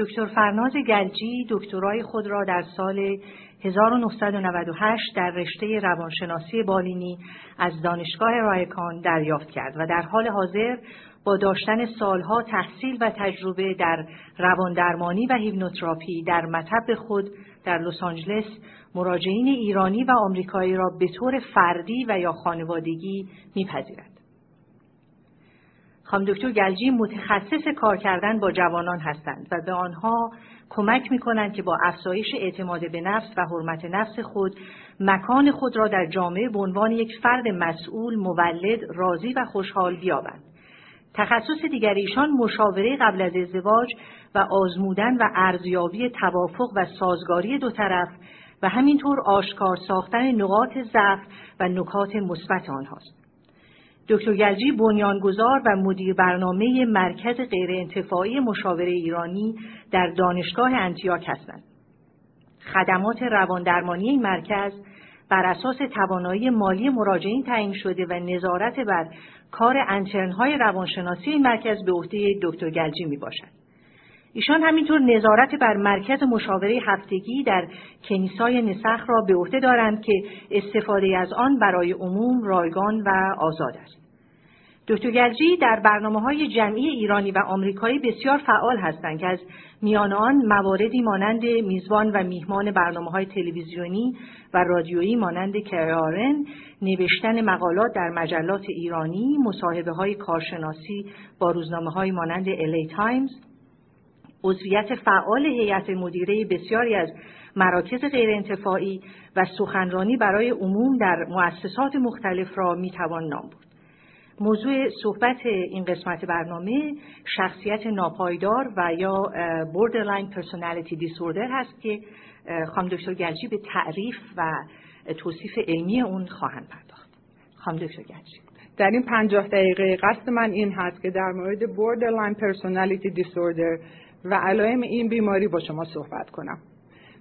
دکتر فرناز گلجی دکترای خود را در سال 1998 در رشته روانشناسی بالینی از دانشگاه رایکان دریافت کرد و در حال حاضر با داشتن سالها تحصیل و تجربه در رواندرمانی و هیپنوتراپی در مطب خود در لس آنجلس مراجعین ایرانی و آمریکایی را به طور فردی و یا خانوادگی میپذیرد. خانم دکتر گلجی متخصص کار کردن با جوانان هستند و به آنها کمک می کنند که با افزایش اعتماد به نفس و حرمت نفس خود مکان خود را در جامعه به عنوان یک فرد مسئول، مولد، راضی و خوشحال بیابند. تخصص دیگر ایشان مشاوره قبل از ازدواج و آزمودن و ارزیابی توافق و سازگاری دو طرف و همینطور آشکار ساختن نقاط ضعف و نکات مثبت آنهاست. دکتر گلجی بنیانگذار و مدیر برنامه مرکز غیرانتفاعی مشاوره ایرانی در دانشگاه انتیاک هستند. خدمات رواندرمانی این مرکز بر اساس توانایی مالی مراجعین تعیین شده و نظارت بر کار انترنهای روانشناسی این مرکز به عهده دکتر گلجی می باشد. ایشان همینطور نظارت بر مرکز مشاوره هفتگی در کنیسای نسخ را به عهده دارند که استفاده از آن برای عموم رایگان و آزاد است. دکتر گلجی در برنامه های جمعی ایرانی و آمریکایی بسیار فعال هستند که از میان آن مواردی مانند میزبان و میهمان برنامه های تلویزیونی و رادیویی مانند کرارن، نوشتن مقالات در مجلات ایرانی، مصاحبه های کارشناسی با روزنامه های مانند الی تایمز، عضویت فعال هیئت مدیره بسیاری از مراکز غیرانتفاعی و سخنرانی برای عموم در مؤسسات مختلف را می‌توان نام برد. موضوع صحبت این قسمت برنامه شخصیت ناپایدار و یا borderline personality disorder هست که خانم دکتر گلجی به تعریف و توصیف علمی اون خواهند پرداخت. خانم دکتر گلجی در این پنجاه دقیقه قصد من این هست که در مورد borderline personality disorder و علائم این بیماری با شما صحبت کنم.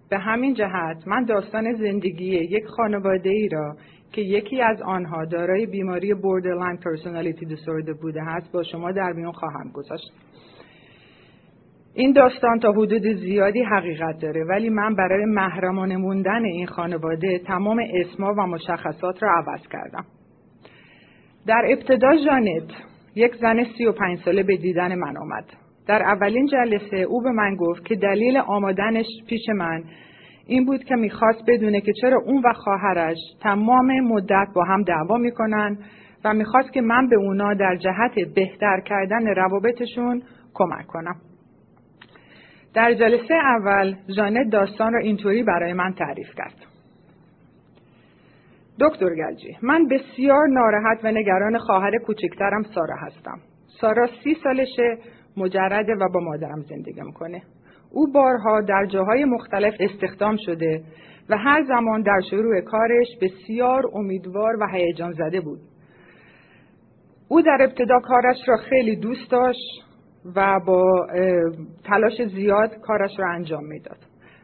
به همین جهت من داستان زندگی یک خانواده ای را که یکی از آنها دارای بیماری borderline personality disorder بوده هست با شما در میون خواهم گذاشت. این داستان تا حدود زیادی حقیقت داره ولی من برای محرمانه موندن این خانواده تمام اسما و مشخصات را عوض کردم. در ابتدا جانت یک زن سی و پنج ساله به دیدن من آمد. در اولین جلسه او به من گفت که دلیل آمادنش پیش من این بود که می‌خواست بدونه که چرا اون و خواهرش تمام مدت با هم دعوا می‌کنن و می‌خواست که من به اونا در جهت بهتر کردن روابطشون کمک کنم. در جلسه اول جانت داستان را اینطوری برای من تعریف کرد. دکتر گلجی من بسیار ناراحت و نگران خواهر کوچکترم سارا هستم. سارا سی سالشه مجرده و با مادرم زندگی می‌کنه. او بارها در جاهای مختلف استخدام شده و هر زمان در شروع کارش بسیار امیدوار و هیجان زده بود. او در ابتدا کارش را خیلی دوست داشت و با تلاش زیاد کارش را انجام می‌داد.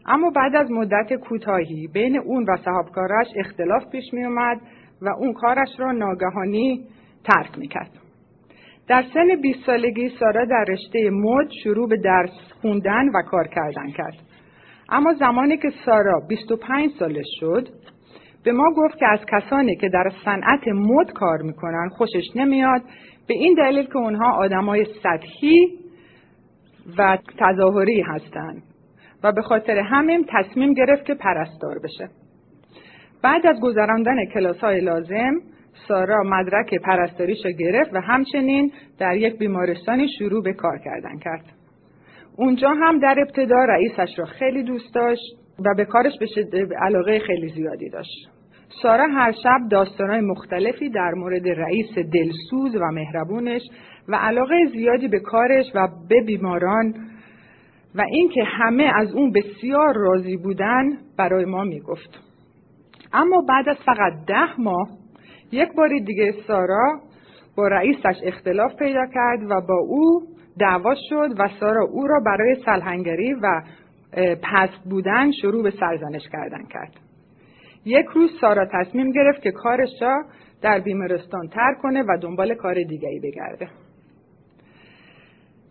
اما بعد از مدت کوتاهی بین اون و صاحبکارش اختلاف پیش می اومد و اون کارش را ناگهانی ترک می‌کرد. در سن 20 سالگی سارا در رشته مد شروع به درس خوندن و کار کردن کرد. اما زمانی که سارا 25 سالش شد به ما گفت که از کسانی که در صنعت مد کار می‌کنن خوشش نمیاد به این دلیل که اونها آدمای سطحی و تظاهری هستند و به خاطر همین تصمیم گرفت که پرستار بشه. بعد از گذراندن کلاس های لازم سارا مدرک پرستاریش را گرفت و همچنین در یک بیمارستانی شروع به کار کردن کرد. اونجا هم در ابتدا رئیسش را خیلی دوست داشت و به کارش به علاقه خیلی زیادی داشت. سارا هر شب داستانهای مختلفی در مورد رئیس دلسوز و مهربونش و علاقه زیادی به کارش و به بیماران و اینکه همه از اون بسیار راضی بودن برای ما می‌گفت. اما بعد از فقط ده ماه یک بار دیگه سارا با رئیسش اختلاف پیدا کرد و با او دعوا شد و سارا او را برای سلحنگری و پست بودن شروع به سرزنش کردن کرد. یک روز سارا تصمیم گرفت که کارش را در بیمارستان ترک کنه و دنبال کار دیگری بگرده.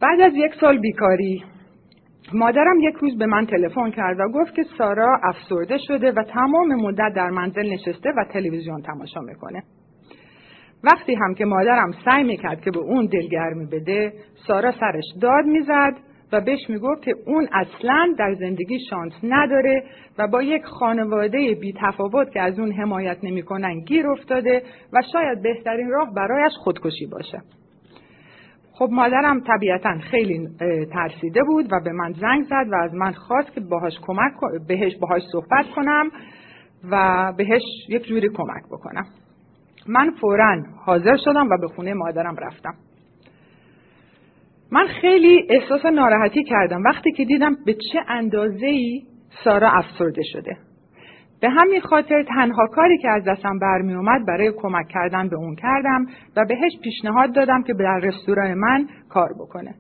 بعد از یک سال بیکاری مادرم یک روز به من تلفن کرد و گفت که سارا افسرده شده و تمام مدت در منزل نشسته و تلویزیون تماشا می‌کنه. وقتی هم که مادرم سعی می‌کرد که به اون دلگرمی بده سارا سرش داد می‌زد و بهش می‌گفت که اون اصلا در زندگی شانس نداره و با یک خانواده بی تفاوت که از اون حمایت نمی‌کنن گیر افتاده و شاید بهترین راه برایش خودکشی باشه. خب مادرم طبیعتا خیلی ترسیده بود و به من زنگ زد و از من خواست که باهاش کمک بهش باهاش صحبت کنم و بهش یک جوری کمک بکنم. من فورا حاضر شدم و به خونه مادرم رفتم. من خیلی احساس ناراحتی کردم. وقتی که دیدم به چه اندازه ای سارا افسرده شده. به همین خاطر تنها کاری که از دستم برمی اومد برای کمک کردن به اون کردم و بهش پیشنهاد دادم که در رستوران من کار بکنه.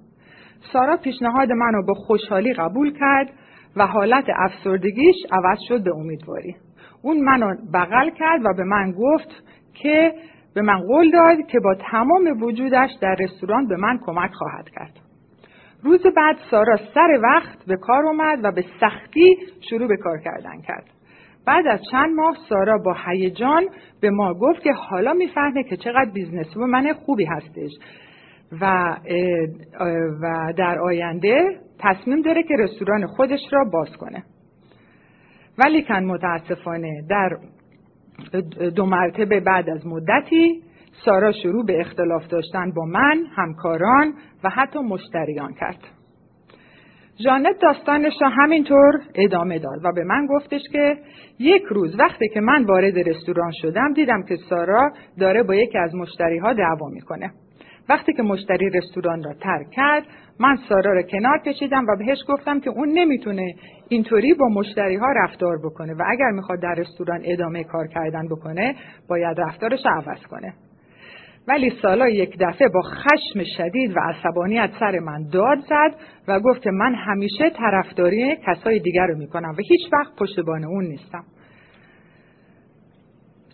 سارا پیشنهاد منو با خوشحالی قبول کرد و حالت افسردگیش عوض شد به امیدواری. اون منو بغل کرد و به من گفت که به من قول داد که با تمام وجودش در رستوران به من کمک خواهد کرد. روز بعد سارا سر وقت به کار اومد و به سختی شروع به کار کردن کرد. بعد از چند ماه سارا با هیجان به ما گفت که حالا می‌فهمه که چقدر businessman خوبی هستش و, و در آینده تصمیم داره که رستوران خودش را باز کنه ولیکن متاسفانه در دو مرتبه بعد از مدتی سارا شروع به اختلاف داشتن با من، همکاران و حتی مشتریان کرد. جانت داستانش را همینطور ادامه داد و به من گفتش که یک روز وقتی که من وارد رستوران شدم دیدم که سارا داره با یکی از مشتری ها دعوا می‌کنه. وقتی که مشتری رستوران را ترک کرد من سارا را کنار کشیدم و بهش گفتم که اون نمی‌تونه اینطوری با مشتری ها رفتار بکنه و اگر می‌خواد در رستوران ادامه کار کردن بکنه باید رفتارش عوض کنه. ولی سالا یک دفعه با خشم شدید و عصبانیت سر من داد زد و گفت که من همیشه طرفداری کسای دیگر رو می‌کنم و هیچ وقت پشتبان اون نیستم.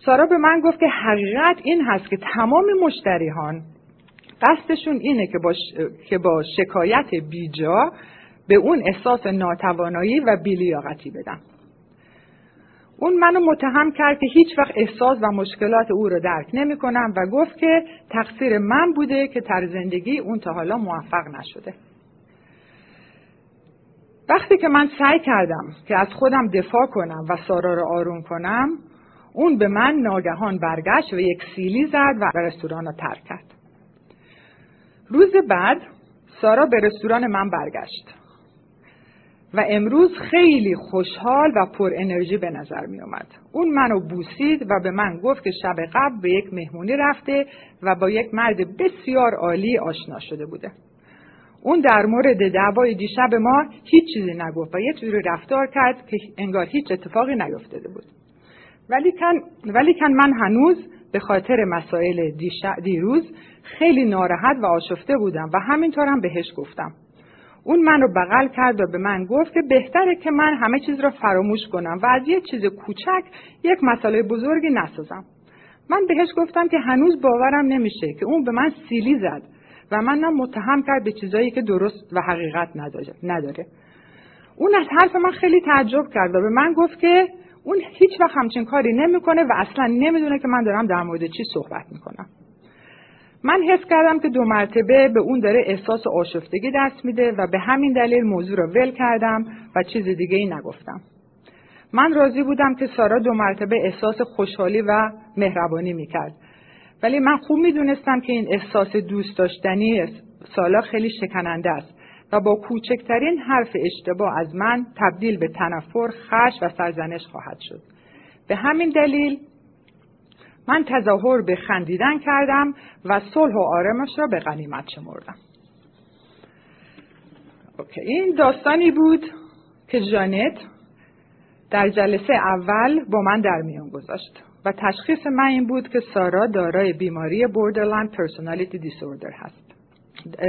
سارا به من گفت که حقیقت این هست که تمام مشتریان قصدشون اینه که با, که با شکایت بیجا به اون احساس ناتوانایی و بیلیاقتی بدن. اون منو متهم کرد که هیچ وقت احساس و مشکلات او رو درک نمی کنم و گفت که تقصیر من بوده که تر زندگی اون تا حالا موفق نشده. وقتی که من سعی کردم که از خودم دفاع کنم و سارا رو آروم کنم اون به من ناگهان برگشت و یک سیلی زد و رستوران رو ترک کرد. روز بعد سارا به رستوران من برگشت و امروز خیلی خوشحال و پر انرژی به نظر می اومد. اون منو بوسید و به من گفت که شب قبل به یک مهمونی رفته و با یک مرد بسیار عالی آشنا شده بوده. اون در مورد دعوای دیشب ما هیچ چیزی نگفت و یک جوری رفتار کرد که انگار هیچ اتفاقی نیفتاده بود. ولی کن, ولی کن من هنوز به خاطر مسائل دیروز خیلی ناراحت و آشفته بودم و همینطورم بهش گفتم. اون منو بغل کرد و به من گفت که بهتره که من همه چیز را فراموش کنم و از یه چیز کوچک یک مسئله بزرگی نسازم. من بهش گفتم که هنوز باورم نمیشه که اون به من سیلی زد و منم متهم کرد به چیزایی که درست و حقیقت نداره. اون از حرف من خیلی تعجب کرد و به من گفت که اون هیچ وقت همچین کاری نمی‌کنه و اصلا نمی‌دونه که من دارم در مورد چی صحبت می‌کنم. من حس کردم که دو مرتبه به اون داره احساس آشفتگی دست میده و به همین دلیل موضوع را ول کردم و چیز دیگه ای نگفتم. من راضی بودم که سارا دو مرتبه احساس خوشحالی و مهربانی می‌کرد. ولی من خوب می‌دونستم که این احساس دوست داشتنی سالا خیلی شکننده است و با کوچکترین حرف اشتباه از من تبدیل به تنفر، خش و سرزنش خواهد شد. به همین دلیل من تظاهر به خندیدن کردم و صلح و آرامش را به غنیمت شمردم OK. این داستانی بود که جانت در جلسه اول با من در میان گذاشت و تشخیص من این بود که سارا دارای بیماری borderline personality disorder هست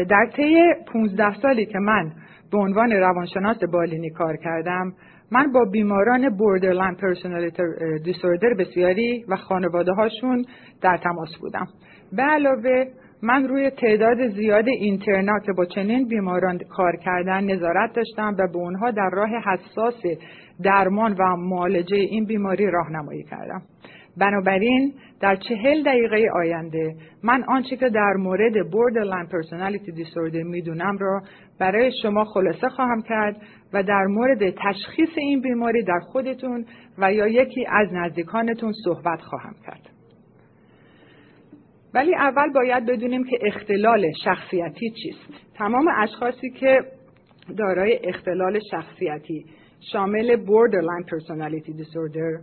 در طی 15 سالی که من به عنوان روانشناس بالینی کار کردم من با بیماران بوردرلند پرسونالیتی دیسوردر بسیاری و خانواده هاشون در تماس بودم. به علاوه من روی تعداد زیاد اینترنا که با چنین بیماران کار کردن نظارت داشتم و به اونها در راه حساس درمان و معالجه این بیماری راهنمایی کردم. بنابراین در چهل دقیقه آینده من آنچه که در مورد borderline personality disorder می‌دونم را برای شما خلاصه خواهم کرد و در مورد تشخیص این بیماری در خودتون و یا یکی از نزدیکانتون صحبت خواهم کرد. ولی اول باید بدونیم که اختلال شخصیتی چیست. تمام اشخاصی که دارای اختلال شخصیتی شامل borderline personality disorder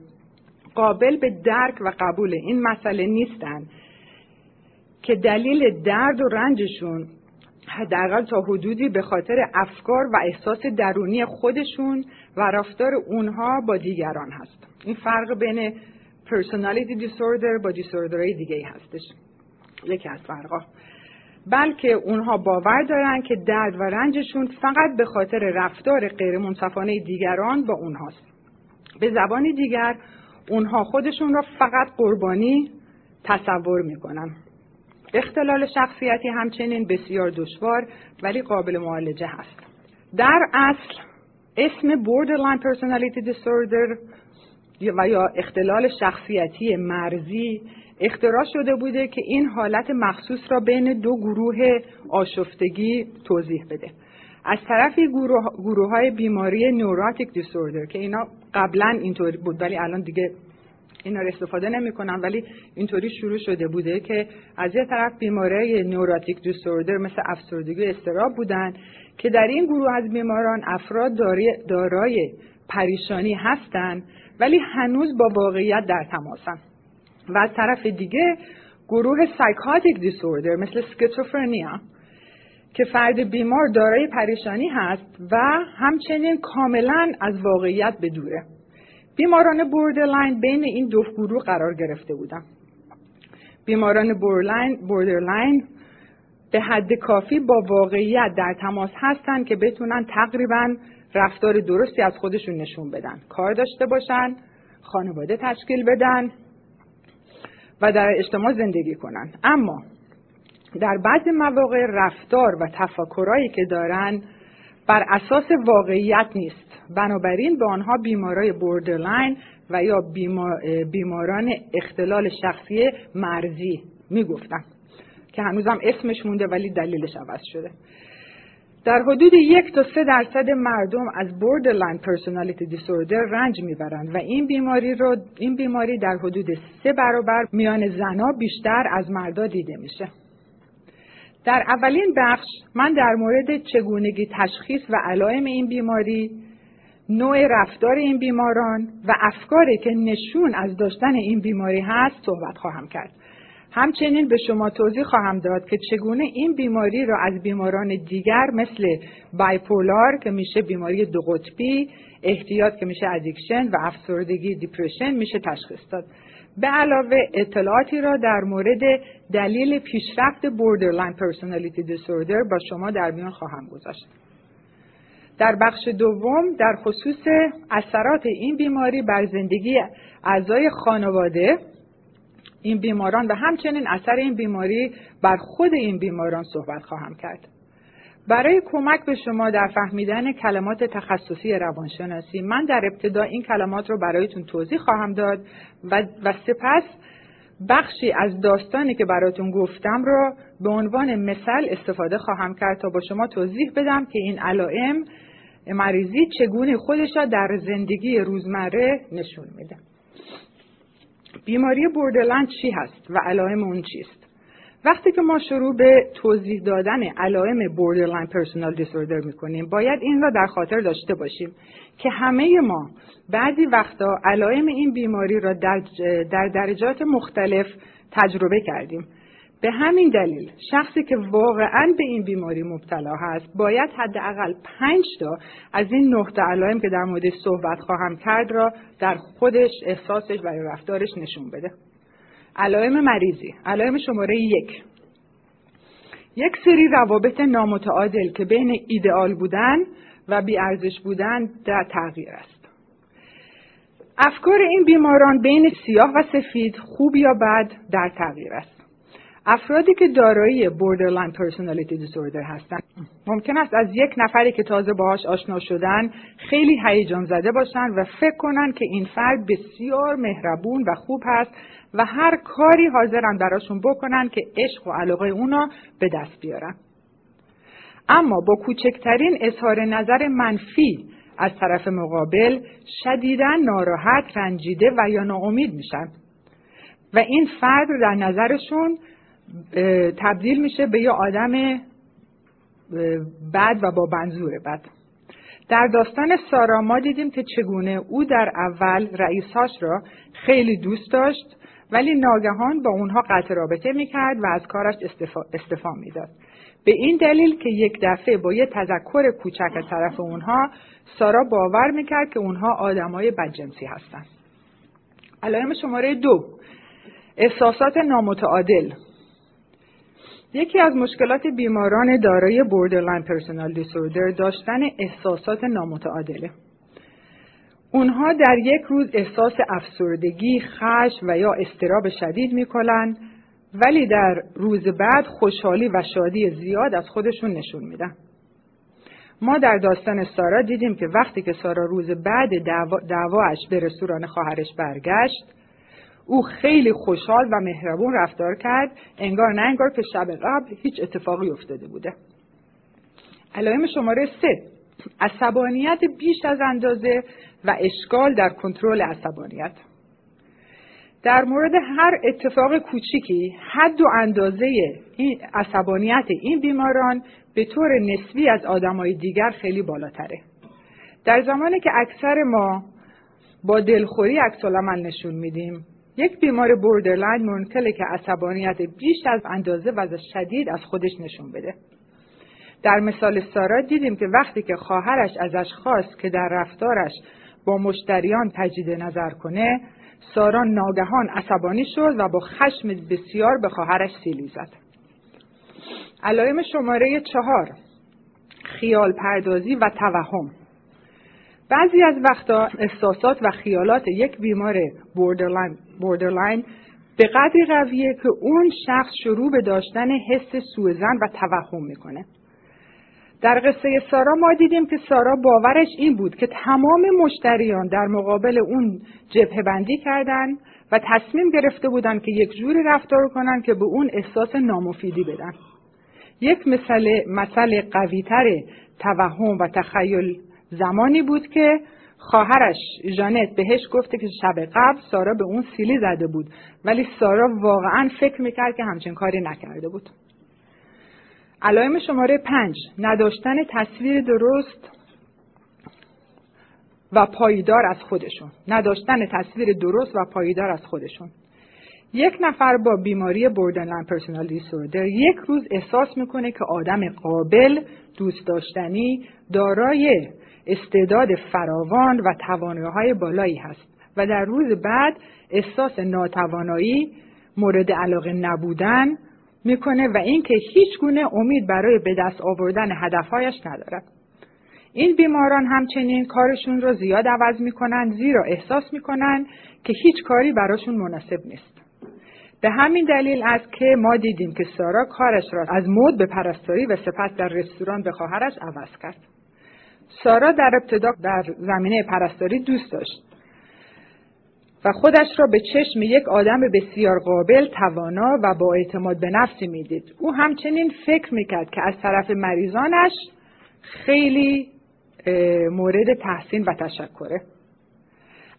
قابل به درک و قبول این مسئله نیستند که دلیل درد و رنجشون حداقل تا حدودی به خاطر افکار و احساس درونی خودشون و رفتار اونها با دیگران هست. این فرق بین personality disorder با دیسوردرهای دیگه هستش. یکی از فرقا بلکه اونها باور دارن که درد و رنجشون فقط به خاطر رفتار غیر منصفانه دیگران با اونهاست. به زبان دیگر اونها خودشون را فقط قربانی تصور می‌کنن. اختلال شخصیتی همچنین بسیار دشوار ولی قابل معالجه هست. در اصل اسم borderline personality disorder و یا اختلال شخصیتی مرزی اختراع شده بوده که این حالت مخصوص را بین دو گروه آشفتگی توضیح بده. از طرفی گروه, گروه های بیماری نوراتیک دیسوردر که اینا قبلا اینطوری بود ولی الان دیگه اینا رو استفاده نمی‌کنم ولی اینطوری شروع شده بوده که از یه طرف بیماری نوراتیک دیسوردر مثل افسردگی استراب بودن که در این گروه از بیماران افراد دارای پریشانی هستند ولی هنوز با واقعیت در تماسن. و از طرف دیگه گروه سایکاتیک دیسوردر مثل سکیزوفرنیا که فرد بیمار دارای پریشانی هست و همچنین کاملا از واقعیت به دوره. بیماران borderline بین این دو گروه قرار گرفته بودن بیماران borderline به حد کافی با واقعیت در تماس هستند که بتونن تقریبا رفتار درستی از خودشون نشون بدن. کار داشته باشن خانواده تشکیل بدن و در اجتماع زندگی کنن. اما در بعضی مواقع رفتار و تفکرهایی که دارن بر اساس واقعیت نیست بنابراین به آنها بیمارای borderline و یا بیماران اختلال شخصیت مرزی می‌گفتن که هنوزم اسمش مونده ولی دلیلش عوض شده در حدود یک تا سه درصد مردم از borderline personality disorder رنج می‌برند و این بیماری رو این بیماری در حدود سه برابر میان زنها بیشتر از مردا دیده میشه. در اولین بخش من در مورد چگونگی تشخیص و علائم این بیماری، نوع رفتار این بیماران و افکاری که نشون از داشتن این بیماری هست صحبت خواهم کرد. همچنین به شما توضیح خواهم داد که چگونه این بیماری را از بیماران دیگر مثل بایپولار که میشه بیماری دو قطبی، اعتیاد که میشه addiction و افسردگی depression میشه تشخیص داد. به علاوه اطلاعاتی را در مورد دلیل پیشرفت borderline personality disorder با شما در میان خواهم گذاشت. در بخش دوم در خصوص اثرات این بیماری بر زندگی اعضای خانواده این بیماران و همچنین اثر این بیماری بر خود این بیماران صحبت خواهم کرد. برای کمک به شما در فهمیدن کلمات تخصصی روانشناسی من در ابتدا این کلمات رو برایتون توضیح خواهم داد و, و سپس بخشی از داستانی که براتون گفتم رو به عنوان مثال استفاده خواهم کرد تا با شما توضیح بدم که این علائم مریضی چگونه خودش را در زندگی روزمره نشون میده. بیماری بوردرلند چی هست و علائم اون چیست وقتی که ما شروع به توضیح دادن علائم borderline personal disorder می‌کنیم باید این را در خاطر داشته باشیم که همه ما بعضی وقتا علائم این بیماری را در, در درجات مختلف تجربه کردیم. به همین دلیل شخصی که واقعا به این بیماری مبتلا هست باید حداقل پنج تا از این نقطه علائم که در مورد صحبت خواهم کرد را در خودش احساسش و رفتارش نشون بده. علائم مریضی علائم شماره یک. یک سری روابط نامتعادل که بین ایدئال بودن و بیارزش بودن در تغییر است. افکار این بیماران بین سیاه و سفید خوب یا بد در تغییر است. افرادی که دارایی borderline personality disorder هستند ممکن است از یک نفری که تازه باهاش آشنا شدن خیلی هیجان زده باشن و فکر کنن که این فرد بسیار مهربون و خوب هست و هر کاری حاضرن براشون بکنن که عشق و علاقه اونا به دست بیارن. اما با کوچکترین اظهار نظر منفی از طرف مقابل شدیدا ناراحت، رنجیده و یا ناامید میشن. و این فرد در نظرشون تبدیل میشه به یه آدم بد و با منظور بد. در داستان سارا ما دیدیم که چگونه او در اول رئیسهاش را خیلی دوست داشت ولی ناگهان با اونها قطع رابطه می‌کرد و از کارش استفا, استفا می‌داد. به این دلیل که یک دفعه با یه تذکر کوچک از طرف اونها سارا باور می‌کرد که اونها آدمای بدجنسی هستند علائم شماره دو احساسات نامتعادل. یکی از مشکلات بیماران دارای borderline personal disorder داشتن احساسات نامتعادله. اونها در یک روز احساس افسردگی، خشم و یا استراب شدید می‌کنن ولی در روز بعد خوشحالی و شادی زیاد از خودشون نشون میدن. ما در داستان سارا دیدیم که وقتی که سارا روز بعد دعواش به رستوران خواهرش برگشت او خیلی خوشحال و مهربون رفتار کرد انگار نه انگار که شب قبل هیچ اتفاقی افتاده بوده علائم شماره سه عصبانیت بیش از اندازه و اشکال در کنترل عصبانیت در مورد هر اتفاق کوچیکی حد و اندازه این عصبانیت این بیماران به طور نسبی از آدمای دیگر خیلی بالاتره در زمانی که اکثر ما با دلخوری عکس نشون میدیم یک بیمار borderline ممکنه که عصبانیت بیش از اندازه و شدید از خودش نشون بده. در مثال سارا دیدیم که وقتی که خواهرش ازش خواست که در رفتارش با مشتریان تجدید نظر کنه سارا ناگهان عصبانی شد و با خشم بسیار به خواهرش سیلی زد. علائم شماره چهار خیال پردازی و توهم بعضی از وقتا احساسات و خیالات یک بیمار بوردرلاین, به قدری قویه که اون شخص شروع به داشتن حس سوزن و توهم می‌کنه. در قصه سارا ما دیدیم که سارا باورش این بود که تمام مشتریان در مقابل اون جبهه بندی کردن و تصمیم گرفته بودن که یک جوری رفتار کنن که به اون احساس نامفیدی بدن. یک مسئله مسئله قویتر توهم و تخیل زمانی بود که خواهرش ژانت بهش گفته که شب قبل سارا به اون سیلی زده بود ولی سارا واقعا فکر می‌کرد که همچین کاری نکرده بود علائم شماره پنج. نداشتن تصویر درست و پایدار از خودشون. نداشتن تصویر درست و پایدار از خودشون. یک نفر با بیماری borderline personal disorder یک روز احساس می‌کنه که آدم قابل دوست داشتنی دارای استعداد فراوان و توانایی بالایی هست و در روز بعد احساس ناتوانایی مورد علاقه نبودن می‌کنه و اینکه هیچ گونه امید برای به دست آوردن هدفهایش ندارد این بیماران همچنین کارشون را زیاد عوض می‌کنن زیرا احساس می‌کنن که هیچ کاری براشون مناسب نیست. به همین دلیل است که ما دیدیم که سارا کارش را از مد به پرستاری و سپس در رستوران به خواهرش عوض کرد. سارا در ابتدا در زمینه پرستاری دوست داشت. و خودش را به چشم یک آدم بسیار قابل، توانا و با اعتماد به نفسی می‌دید. او همچنین فکر می‌کرد که از طرف مریضانش خیلی مورد تحسین و تشکره.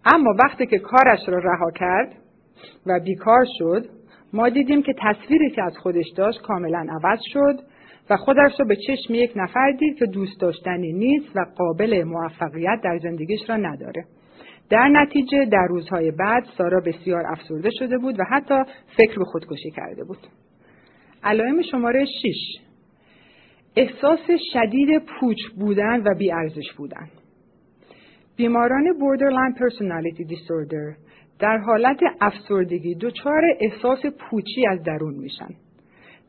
اما وقتی که کارش را رها کرد و بیکار شد ما دیدیم که تصویری که از خودش داشت کاملا عوض شد و خودش را به چشم یک نفر دید که دوست داشتنی نیست و قابل موفقیت در زندگیش را نداره. در نتیجه در روزهای بعد سارا بسیار افسرده شده بود و حتی فکر به خودکشی کرده بود. علائم شماره 6 احساس شدید پوچ بودن و بیارزش بودن. بیماران borderline personality disorder در حالت افسردگی دچار احساس پوچی از درون میشن.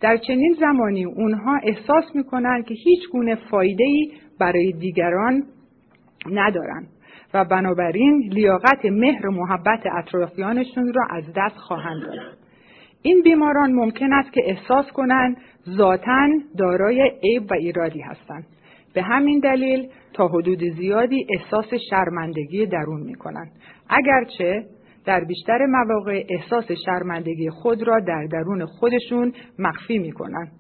در چنین زمانی اونها احساس می‌کنن که هیچ گونه فایده ای برای دیگران ندارن. و بنابراین لیاقت مهر و محبت اطرافیانشون را از دست خواهند داد. این بیماران ممکن است که احساس کنند ذاتا دارای عیب و ایرادی هستند. به همین دلیل تا حدود زیادی احساس شرمندگی درون می کنند. اگرچه در بیشتر مواقع احساس شرمندگی خود را در درون خودشون مخفی می کنند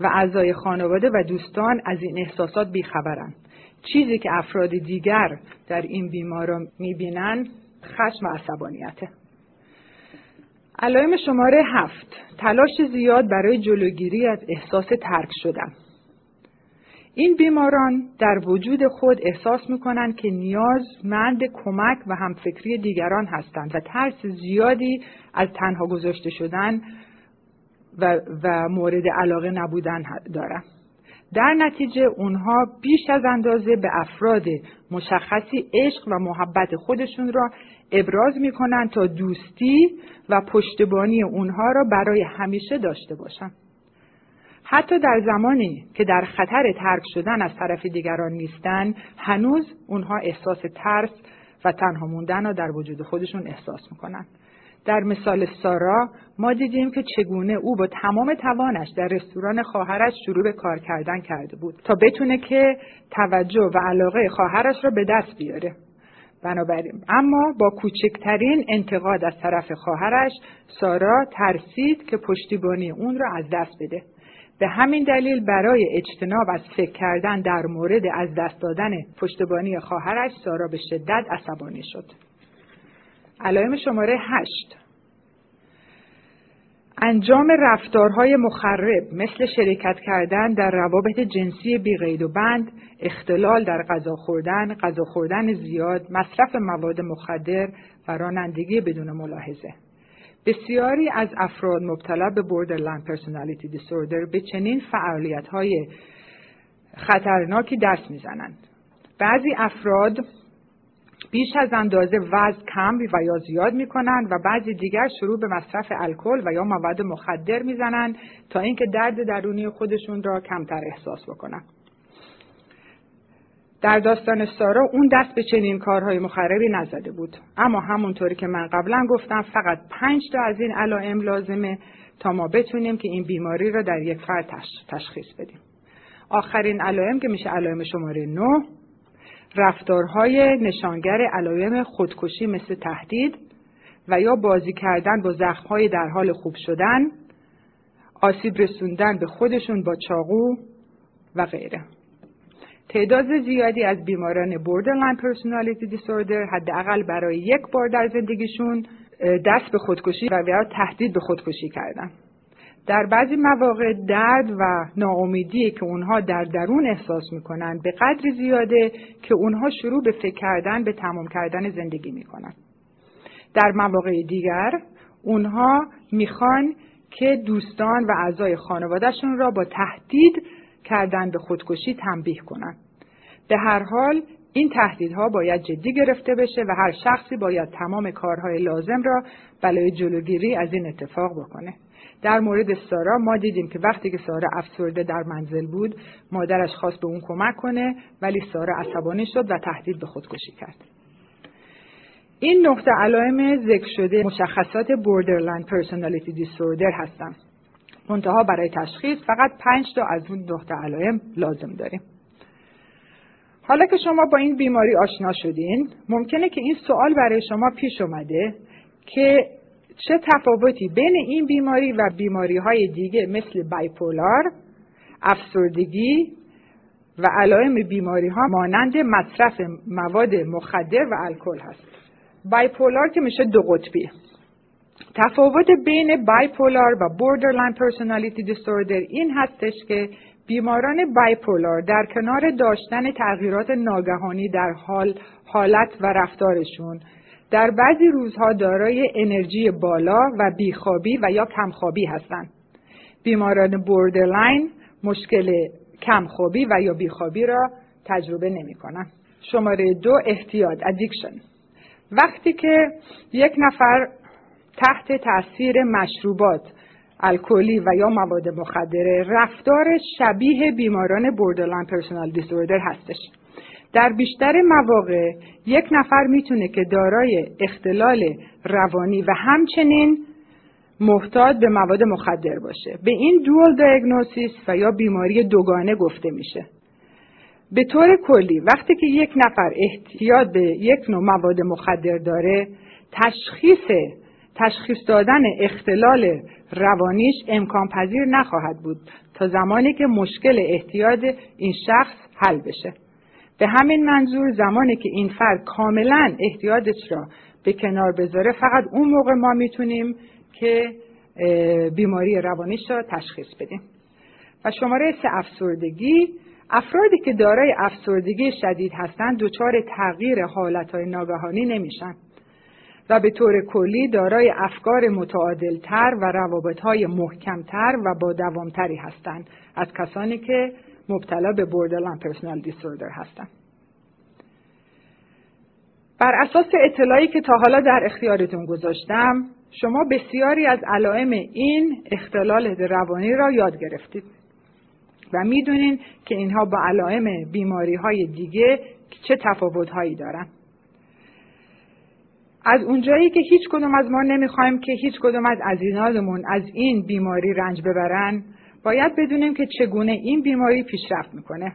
و اعضای خانواده و دوستان از این احساسات بیخبرند. چیزی که افراد دیگر در این بیماران می‌بینند خشم و عصبانیته. علائم شماره هفت تلاش زیاد برای جلوگیری از احساس ترک شدن این بیماران در وجود خود احساس می‌کنند که نیازمند کمک و همفکری دیگران هستند و ترس زیادی از تنها گذاشته شدن و, و مورد علاقه نبودن دارند. در نتیجه اونها بیش از اندازه به افراد مشخصی عشق و محبت خودشون را ابراز می‌کنند تا دوستی و پشتبانی اونها را برای همیشه داشته باشند. حتی در زمانی که در خطر ترک شدن از طرف دیگران نیستند هنوز اونها احساس ترس و تنها موندن را در وجود خودشون احساس می‌کنند در مثال سارا ما دیدیم که چگونه او با تمام توانش در رستوران خواهرش شروع به کار کردن کرده بود تا بتونه که توجه و علاقه خواهرش را به دست بیاره بنابراین اما با کوچکترین انتقاد از طرف خواهرش سارا ترسید که پشتیبانی اون را از دست بده به همین دلیل برای اجتناب از فکر کردن در مورد از دست دادن پشتبانی خواهرش سارا به شدت عصبانی شد. علائم شماره هشت انجام رفتارهای مخرب مثل شرکت کردن در روابط جنسی بیقید و بند، اختلال در غذا خوردن، غذا خوردن زیاد، مصرف مواد مخدر و رانندگی بدون ملاحظه. بسیاری از افراد مبتلا به borderline personality disorder به چنین فعالیت های خطرناکی دست می‌زنند. بعضی افراد بیش از اندازه وزن کم و یا زیاد می کنند و بعضی دیگر شروع به مصرف الکل و یا مواد مخدر می‌زنند تا اینکه درد درونی خودشون را کمتر احساس بکنند. در داستان سارا اون دست به چنین کارهای مخربی نزده بود اما همونطوری که من قبلا گفتم فقط پنج تا از این علائم لازمه تا ما بتونیم که این بیماری را در یک فرد تشخیص بدیم آخرین علائم که میشه علائم شماره 9 رفتارهای نشانگر علائم خودکشی مثل تهدید و یا بازی کردن با زخمهای در حال خوب شدن آسیب رسوندن به خودشون با چاقو و غیره تعداد زیادی از بیماران borderline personality disorder حداقل برای یک بار در زندگیشون دست به خودکشی و یا تهدید به خودکشی کردن. در بعضی مواقع درد و ناامیدی که اونها در درون احساس می‌کنن به قدر زیاده که اونها شروع به فکر کردن به تمام کردن زندگی می‌کنن. در مواقع دیگر اونها می‌خوان که دوستان و اعضای خانوادهشون را با تهدید کردن به خودکشی تنبیه کنند. به هر حال این تهدیدها باید جدی گرفته بشه و هر شخصی باید تمام کارهای لازم را برای جلوگیری از این اتفاق بکنه. در مورد سارا ما دیدیم که وقتی که سارا افسرده در منزل بود مادرش خواست به اون کمک کنه ولی سارا عصبانی شد و تهدید به خودکشی کرد. این نقطه علائم ذکر شده مشخصات borderline personality disorder هستند. منتها برای تشخیص فقط پنج تا از اون نقطه علائم لازم داریم. حالا که شما با این بیماری آشنا شدین ممکنه که این سوال برای شما پیش اومده که چه تفاوتی بین این بیماری و بیماری های دیگه مثل بایپولار، افسردگی و علائم بیماری ها مانند مصرف مواد مخدر و الکل هست. بایپولار که میشه دو قطبی. تفاوت بین بایپولار و borderline personality disorder این هستش که بیماران bipolar در کنار داشتن تغییرات ناگهانی در حال حالت و رفتارشون در بعضی روزها دارای انرژی بالا و بیخوابی و یا کمخوابی هستند. بیماران borderline مشکل کمخوابی و یا بیخوابی را تجربه نمی کنن. شماره دو اعتیاد addiction وقتی که یک نفر تحت تاثیر مشروبات الکلی و یا مواد مخدره رفتار شبیه بیماران borderline personal disorder هستش در بیشتر مواقع یک نفر می‌تونه که دارای اختلال روانی و همچنین معتاد به مواد مخدر باشه. به این dual diagnosis و یا بیماری دوگانه گفته میشه. به طور کلی وقتی که یک نفر اعتیاد به یک نوع مواد مخدر داره تشخیص تشخیص دادن اختلال روانیش امکان پذیر نخواهد بود تا زمانی که مشکل احتیاط این شخص حل بشه. به همین منظور زمانی که این فرد کاملا احتیاطش را به کنار بذاره فقط اون موقع ما می‌تونیم که بیماری روانیش را تشخیص بدیم. و شماره سه افسردگی. افرادی که دارای افسردگی شدید هستند دچار تغییر حالتهای ناگهانی نمیشن. و به طور کلی دارای افکار متعادلتر و روابطهای محکمتر و با دوامتری هستند از کسانی که مبتلا به borderline personal disorder هستند. بر اساس اطلاعی که تا حالا در اختیارتون گذاشتم شما بسیاری از علائم این اختلال روانی را یاد گرفتید و می‌دونین که اینها با علائم بیماری های دیگه چه تفاوت هایی دارن از اونجایی که هیچ کدوم از ما نمی‌خوایم که هیچ کدوم از عزیزانمون از این بیماری رنج ببرن باید بدونیم که چگونه این بیماری پیشرفت می‌کنه.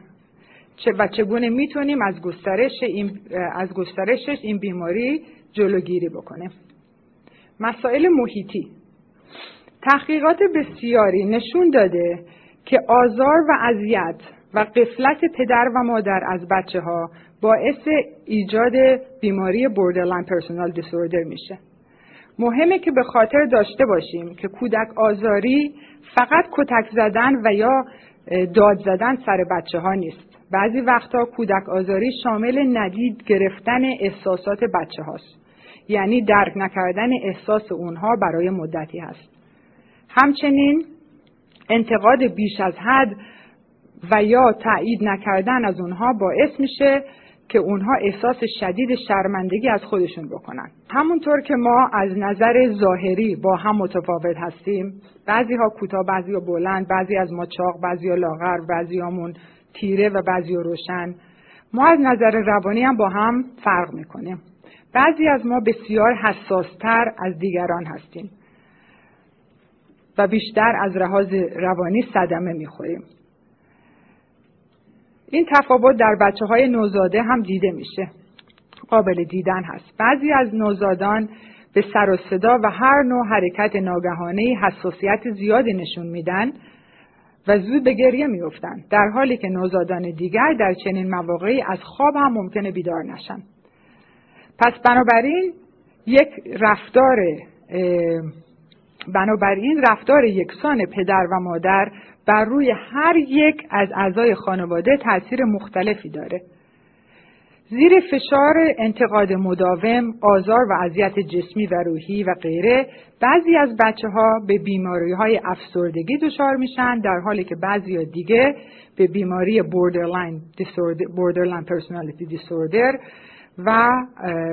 و چگونه می‌تونیم از گسترش این از گسترشش این بیماری جلوگیری بکنیم. مسائل محیطی. تحقیقات بسیاری نشون داده که آزار و اذیت و غفلت پدر و مادر از بچه ها باعث ایجاد بیماری borderline personal disorder میشه. مهمه که به خاطر داشته باشیم که کودک آزاری فقط کتک زدن و یا داد زدن سر بچه ها نیست. بعضی وقتا کودک آزاری شامل ندیده گرفتن احساسات بچه هاست یعنی درک نکردن احساس اونها برای مدتی هست. همچنین انتقاد بیش از حد و یا تایید نکردن از اونها باعث میشه که اونها احساس شدید شرمندگی از خودشون بکنن. همونطور که ما از نظر ظاهری با هم متفاوت هستیم بعضی ها کوتاه بعضی ها بلند بعضی از ما چاق بعضی ها لاغر بعضی همون تیره و بعضی ها روشن. ما از نظر روانی هم با هم فرق می‌کنیم. بعضی از ما بسیار حساستر از دیگران هستیم و بیشتر از لحاظ روانی صدمه می‌خوریم. این تفاوت در بچه های نوزاده هم دیده میشه. قابل دیدن هست. بعضی از نوزادان به سر و صدا و هر نوع حرکت ناگهانه حساسیت زیادی نشون میدن و زود به گریه میفتند در حالی که نوزادان دیگر در چنین مواقعی از خواب هم ممکنه بیدار نشن. پس بنابراین یک رفتار بنابراین رفتار یکسان پدر و مادر بر روی هر یک از اعضای خانواده تاثیر مختلفی داره. زیر فشار انتقاد مداوم، آزار و اذیت جسمی و روحی و غیره بعضی از بچه ها به بیماری های افسردگی دچار میشن در حالی که بعضی دیگه به بیماری borderline, borderline personality disorder و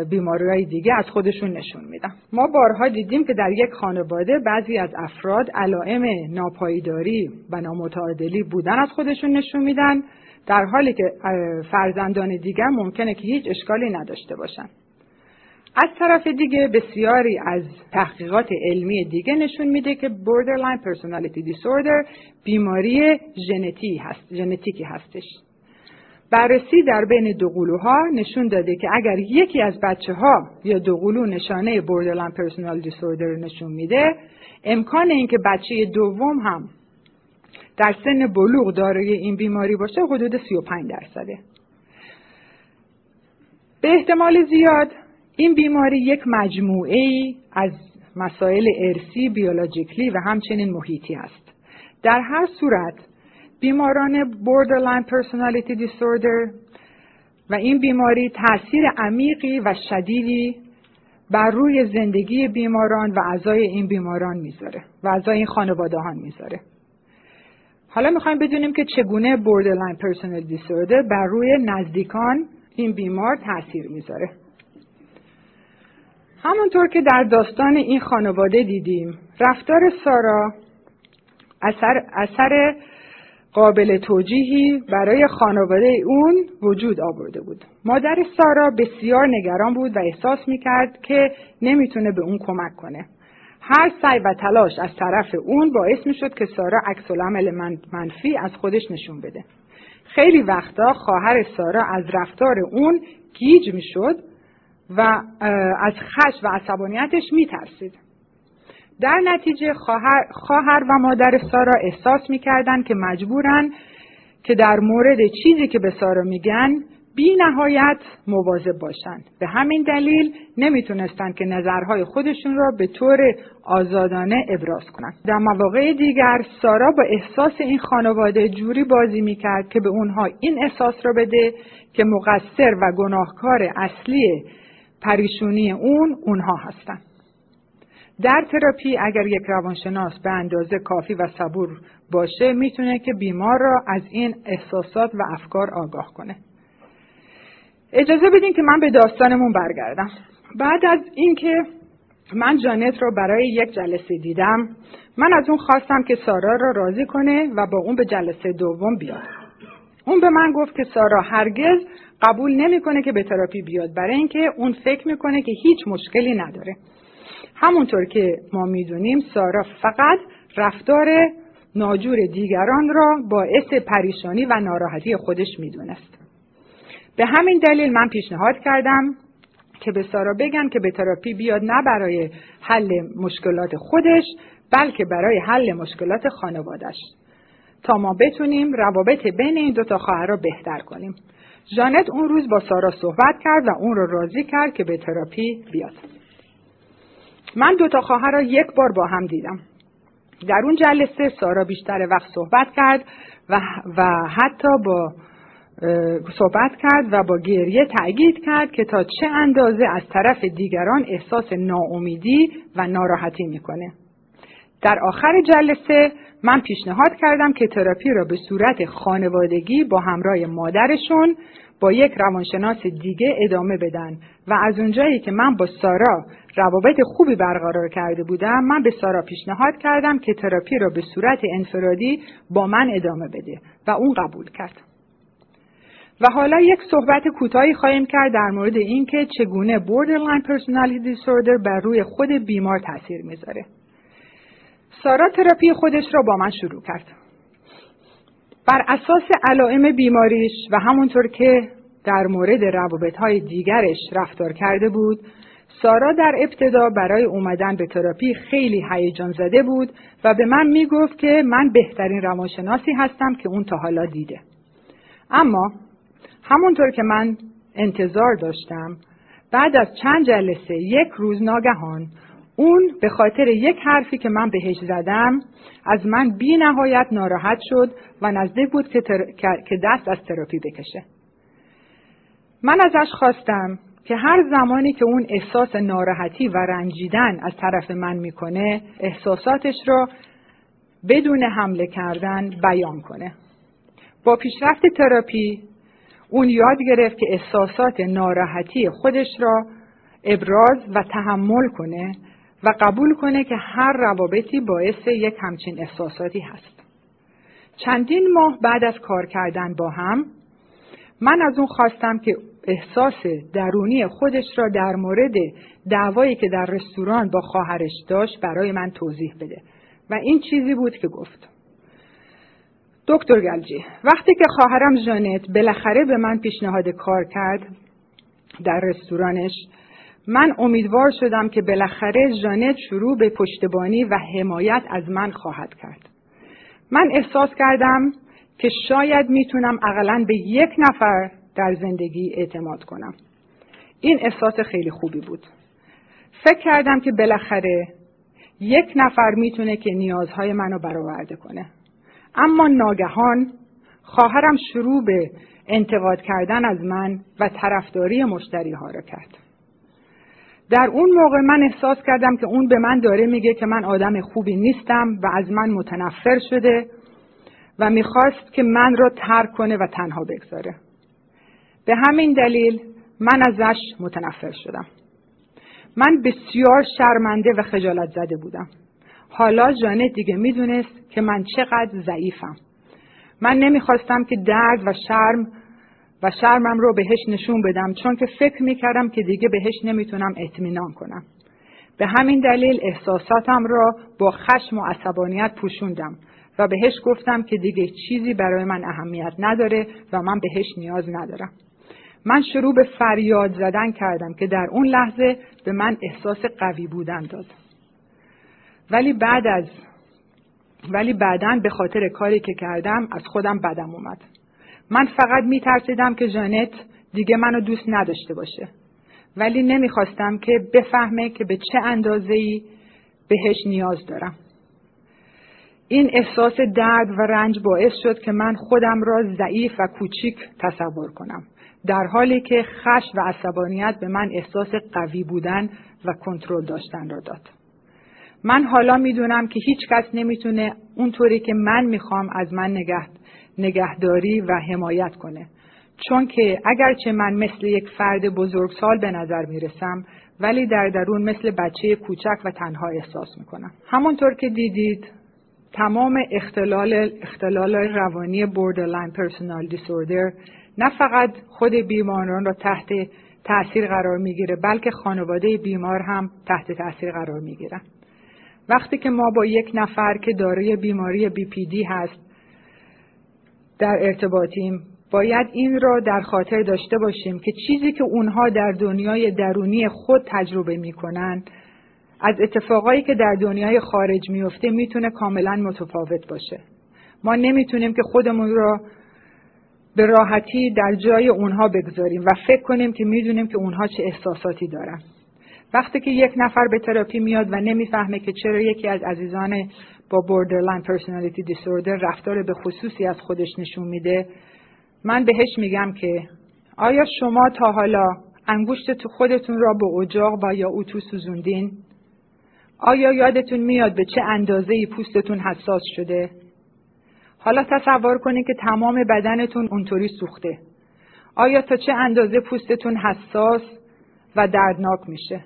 بیماری های دیگه از خودشون نشون میدن. ما بارها دیدیم که در یک خانواده بعضی از افراد علائم ناپایداری و نامتعادلی بودن از خودشون نشون میدن در حالی که فرزندان دیگر ممکنه که هیچ اشکالی نداشته باشن. از طرف دیگه بسیاری از تحقیقات علمی دیگه نشون میده که borderline personality disorder بیماری ژنتی هست ژنتیکی هستش. بررسی در بین دوقلوها نشون داده که اگر یکی از بچه ها یا دوقلو نشانه borderline personal disorder نشون میده امکان اینکه بچه دوم هم در سن بلوغ دارای این بیماری باشه حدود 35 درصده. به احتمال زیاد این بیماری یک مجموعه ای از مسائل ارسی بیولوژیکلی و همچنین محیطی است. در هر صورت بیماران borderline personality disorder و این بیماری تاثیر عمیقی و شدیدی بر روی زندگی بیماران و اعضای این بیماران می‌ذاره و اعضای این خانواده ها می‌ذاره. حالا می‌خوایم بدونیم که چگونه borderline personality disorder بر روی نزدیکان این بیمار تاثیر می‌ذاره. همونطور که در داستان این خانواده دیدیم رفتار سارا اثر, اثر قابل توجیهی برای خانواده اون وجود آورده بود. مادر سارا بسیار نگران بود و احساس می‌کرد که نمی‌تونه به اون کمک کنه. هر سعی و تلاش از طرف اون باعث می شد که سارا عکس العمل منفی از خودش نشون بده خیلی وقتا خواهر سارا از رفتار اون گیج می شد و از خش و عصبانیتش می ترسید. در نتیجه خواهر, خواهر و مادر سارا احساس می‌کردند که مجبورن که در مورد چیزی که به سارا میگن بی نهایت مواظب باشند. به همین دلیل نمی‌تونستند که نظرهای خودشون را به طور آزادانه ابراز کنند. در مواقع دیگر سارا با احساس این خانواده جوری بازی می‌کرد که به اونها این احساس را بده که مقصر و گناهکار اصلی پریشونی اون اونها هستند. در تراپی اگر یک روانشناس به اندازه کافی و صبور باشه می‌تونه که بیمار را از این احساسات و افکار آگاه کنه. اجازه بدین که من به داستانمون برگردم. بعد از اینکه من جانت رو برای یک جلسه دیدم من از اون خواستم که سارا را راضی کنه و با اون به جلسه دوم بیاد. اون به من گفت که سارا هرگز قبول نمی‌کنه که به تراپی بیاد برای اینکه اون فکر می‌کنه که هیچ مشکلی نداره. همونطور که ما می‌دونیم سارا فقط رفتار ناجور دیگران را باعث پریشانی و ناراحتی خودش می‌دونست. به همین دلیل من پیشنهاد کردم که به سارا بگن که به تراپی بیاد نه برای حل مشکلات خودش بلکه برای حل مشکلات خانوادش تا ما بتونیم روابط بین این دوتا خواهر را بهتر کنیم. جانت اون روز با سارا صحبت کرد و اون رو راضی کرد که به تراپی بیاد. من دوتا خواهر را یک بار با هم دیدم. در اون جلسه سارا بیشتر وقت صحبت کرد و, و حتی با صحبت کرد و با گریه تأکید کرد که تا چه اندازه از طرف دیگران احساس ناامیدی و ناراحتی می‌کنه. در آخر جلسه من پیشنهاد کردم که تراپی را به صورت خانوادگی با همراه مادرشون با یک روانشناس دیگه ادامه بدن و از اونجایی که من با سارا روابط خوبی برقرار کرده بودم من به سارا پیشنهاد کردم که تراپی را به صورت انفرادی با من ادامه بده و اون قبول کرد. و حالا یک صحبت کوتاهی خواهیم کرد در مورد اینکه چگونه borderline personality disorder بر روی خود بیمار تاثیر می‌ذاره. سارا تراپی خودش را با من شروع کرد. بر اساس علائم بیماریش و همونطور که در مورد روابط های دیگرش رفتار کرده بود سارا در ابتدا برای اومدن به تراپی خیلی هیجان زده بود و به من می‌گفت که من بهترین روانشناسی هستم که اون تا حالا دیده. اما همونطور که من انتظار داشتم بعد از چند جلسه یک روز ناگهان اون به خاطر یک حرفی که من بهش زدم از من بی نهایت ناراحت شد و نزدیک بود که, که دست از تراپی بکشه. من ازش خواستم که هر زمانی که اون احساس ناراحتی و رنجیدن از طرف من می‌کنه احساساتش رو بدون حمله کردن بیان کنه. با پیشرفت تراپی اون یاد گرفت که احساسات ناراحتی خودش را ابراز و تحمل کنه و قبول کنه که هر روابطی باعث یک همچین احساساتی هست. چندین ماه بعد از کار کردن با هم من از اون خواستم که احساس درونی خودش را در مورد دعوایی که در رستوران با خواهرش داشت برای من توضیح بده و این چیزی بود که گفت دکتر گلجی وقتی که خواهرم جانت بالاخره به من پیشنهاد کار کرد در رستورانش من امیدوار شدم که بالاخره جانت شروع به پشتبانی و حمایت از من خواهد کرد. من احساس کردم که شاید می‌تونم اقلا به یک نفر در زندگی اعتماد کنم. این احساس خیلی خوبی بود. فکر کردم که بالاخره یک نفر می‌تونه که نیازهای منو برآورده کنه. اما ناگهان خواهرم شروع به انتقاد کردن از من و طرفداری مشتری ها را کرد. در اون موقع من احساس کردم که اون به من داره میگه که من آدم خوبی نیستم و از من متنفر شده و می‌خواست که من را ترک کنه و تنها بگذاره. به همین دلیل من ازش متنفر شدم. من بسیار شرمنده و خجالت زده بودم. حالا جانت دیگه می‌دونست که من چقدر ضعیفم. من نمی‌خواستم که درد و شرم و شرمم رو بهش نشون بدم چون که فکر می‌کردم که دیگه بهش نمی‌تونم اطمینان کنم. به همین دلیل احساساتم را با خشم و عصبانیت پوشوندم و بهش گفتم که دیگه چیزی برای من اهمیت نداره و من بهش نیاز ندارم. من شروع به فریاد زدن کردم که در اون لحظه به من احساس قوی بودن داد. ولی بعد از ولی بعدا به خاطر کاری که کردم از خودم بدم اومد. من فقط می ترسیدم که جانت دیگه منو دوست نداشته باشه. ولی نمی‌خواستم که بفهمه که به چه اندازه ای بهش نیاز دارم. این احساس درد و رنج باعث شد که من خودم را ضعیف و کوچیک تصور کنم در حالی که خش و عصبانیت به من احساس قوی بودن و کنترل داشتن را داد من حالا می‌دونم که هیچ کس نمی‌تونه اونطوری که من می‌خوام از من نگه، نگهداری و حمایت کنه. چون که اگرچه من مثل یک فرد بزرگسال به نظر می‌رسم ولی در درون مثل بچه کوچک و تنها احساس می‌کنم. همونطور که دیدید تمام اختلال, اختلال روانی borderline personality disorder نه فقط خود بیماران را تحت تاثیر قرار می‌گیره بلکه خانواده بیمار هم تحت تاثیر قرار می‌گیرن. وقتی که ما با یک نفر که دارای بیماری بی پی دی هست در ارتباطیم. باید این را در خاطر داشته باشیم که چیزی که اونها در دنیای درونی خود تجربه می‌کنن از اتفاقایی که در دنیای خارج میفته می‌تونه کاملا متفاوت باشه. ما نمی‌تونیم که خودمون را به راحتی در جای اونها بگذاریم و فکر کنیم که می‌دونیم که اونها چه احساساتی دارن. وقتی که یک نفر به تراپی میاد و نمی‌فهمه که چرا یکی از عزیزان با borderline personality disorder رفتار به خصوصی از خودش نشون میده من بهش میگم که آیا شما تا حالا انگشت تو خودتون را به اجاق و یا اتو سوزوندین آیا یادتون میاد به چه اندازه پوستتون حساس شده؟ حالا تصور کنید که تمام بدنتون اونطوری سوخته. آیا تا چه اندازه پوستتون حساس و دردناک میشه؟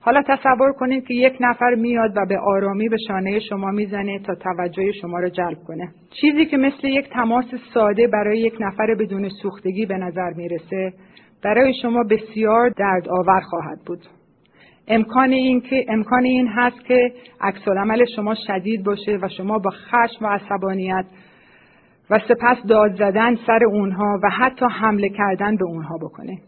حالا تصور کنید که یک نفر میاد و به آرامی به شانه شما می‌زنه تا توجه شما را جلب کنه. چیزی که مثل یک تماس ساده برای یک نفر بدون سوختگی به نظر می‌رسه، برای شما بسیار درد آور خواهد بود. امکان این که امکان این هست که عکس شما شدید باشه و شما با خشم و عصبانیت و سپس داد زدن سر اونها و حتی حمله کردن به اونها بکنه.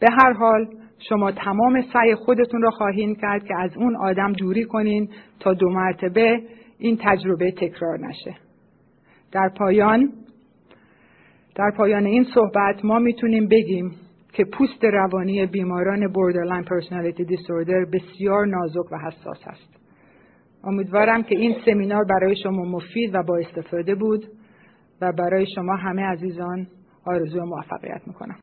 به هر حال شما تمام سعی خودتون را خواهید کرد که از اون آدم دوری کنین تا دو مرتبه این تجربه تکرار نشه. در پایان در پایان این صحبت ما می‌تونیم بگیم که پوست روانی بیماران borderline personality disorder بسیار نازک و حساس است. امیدوارم که این سمینار برای شما مفید و با استفاده بود و برای شما همه عزیزان آرزو موفقیت می‌کنم.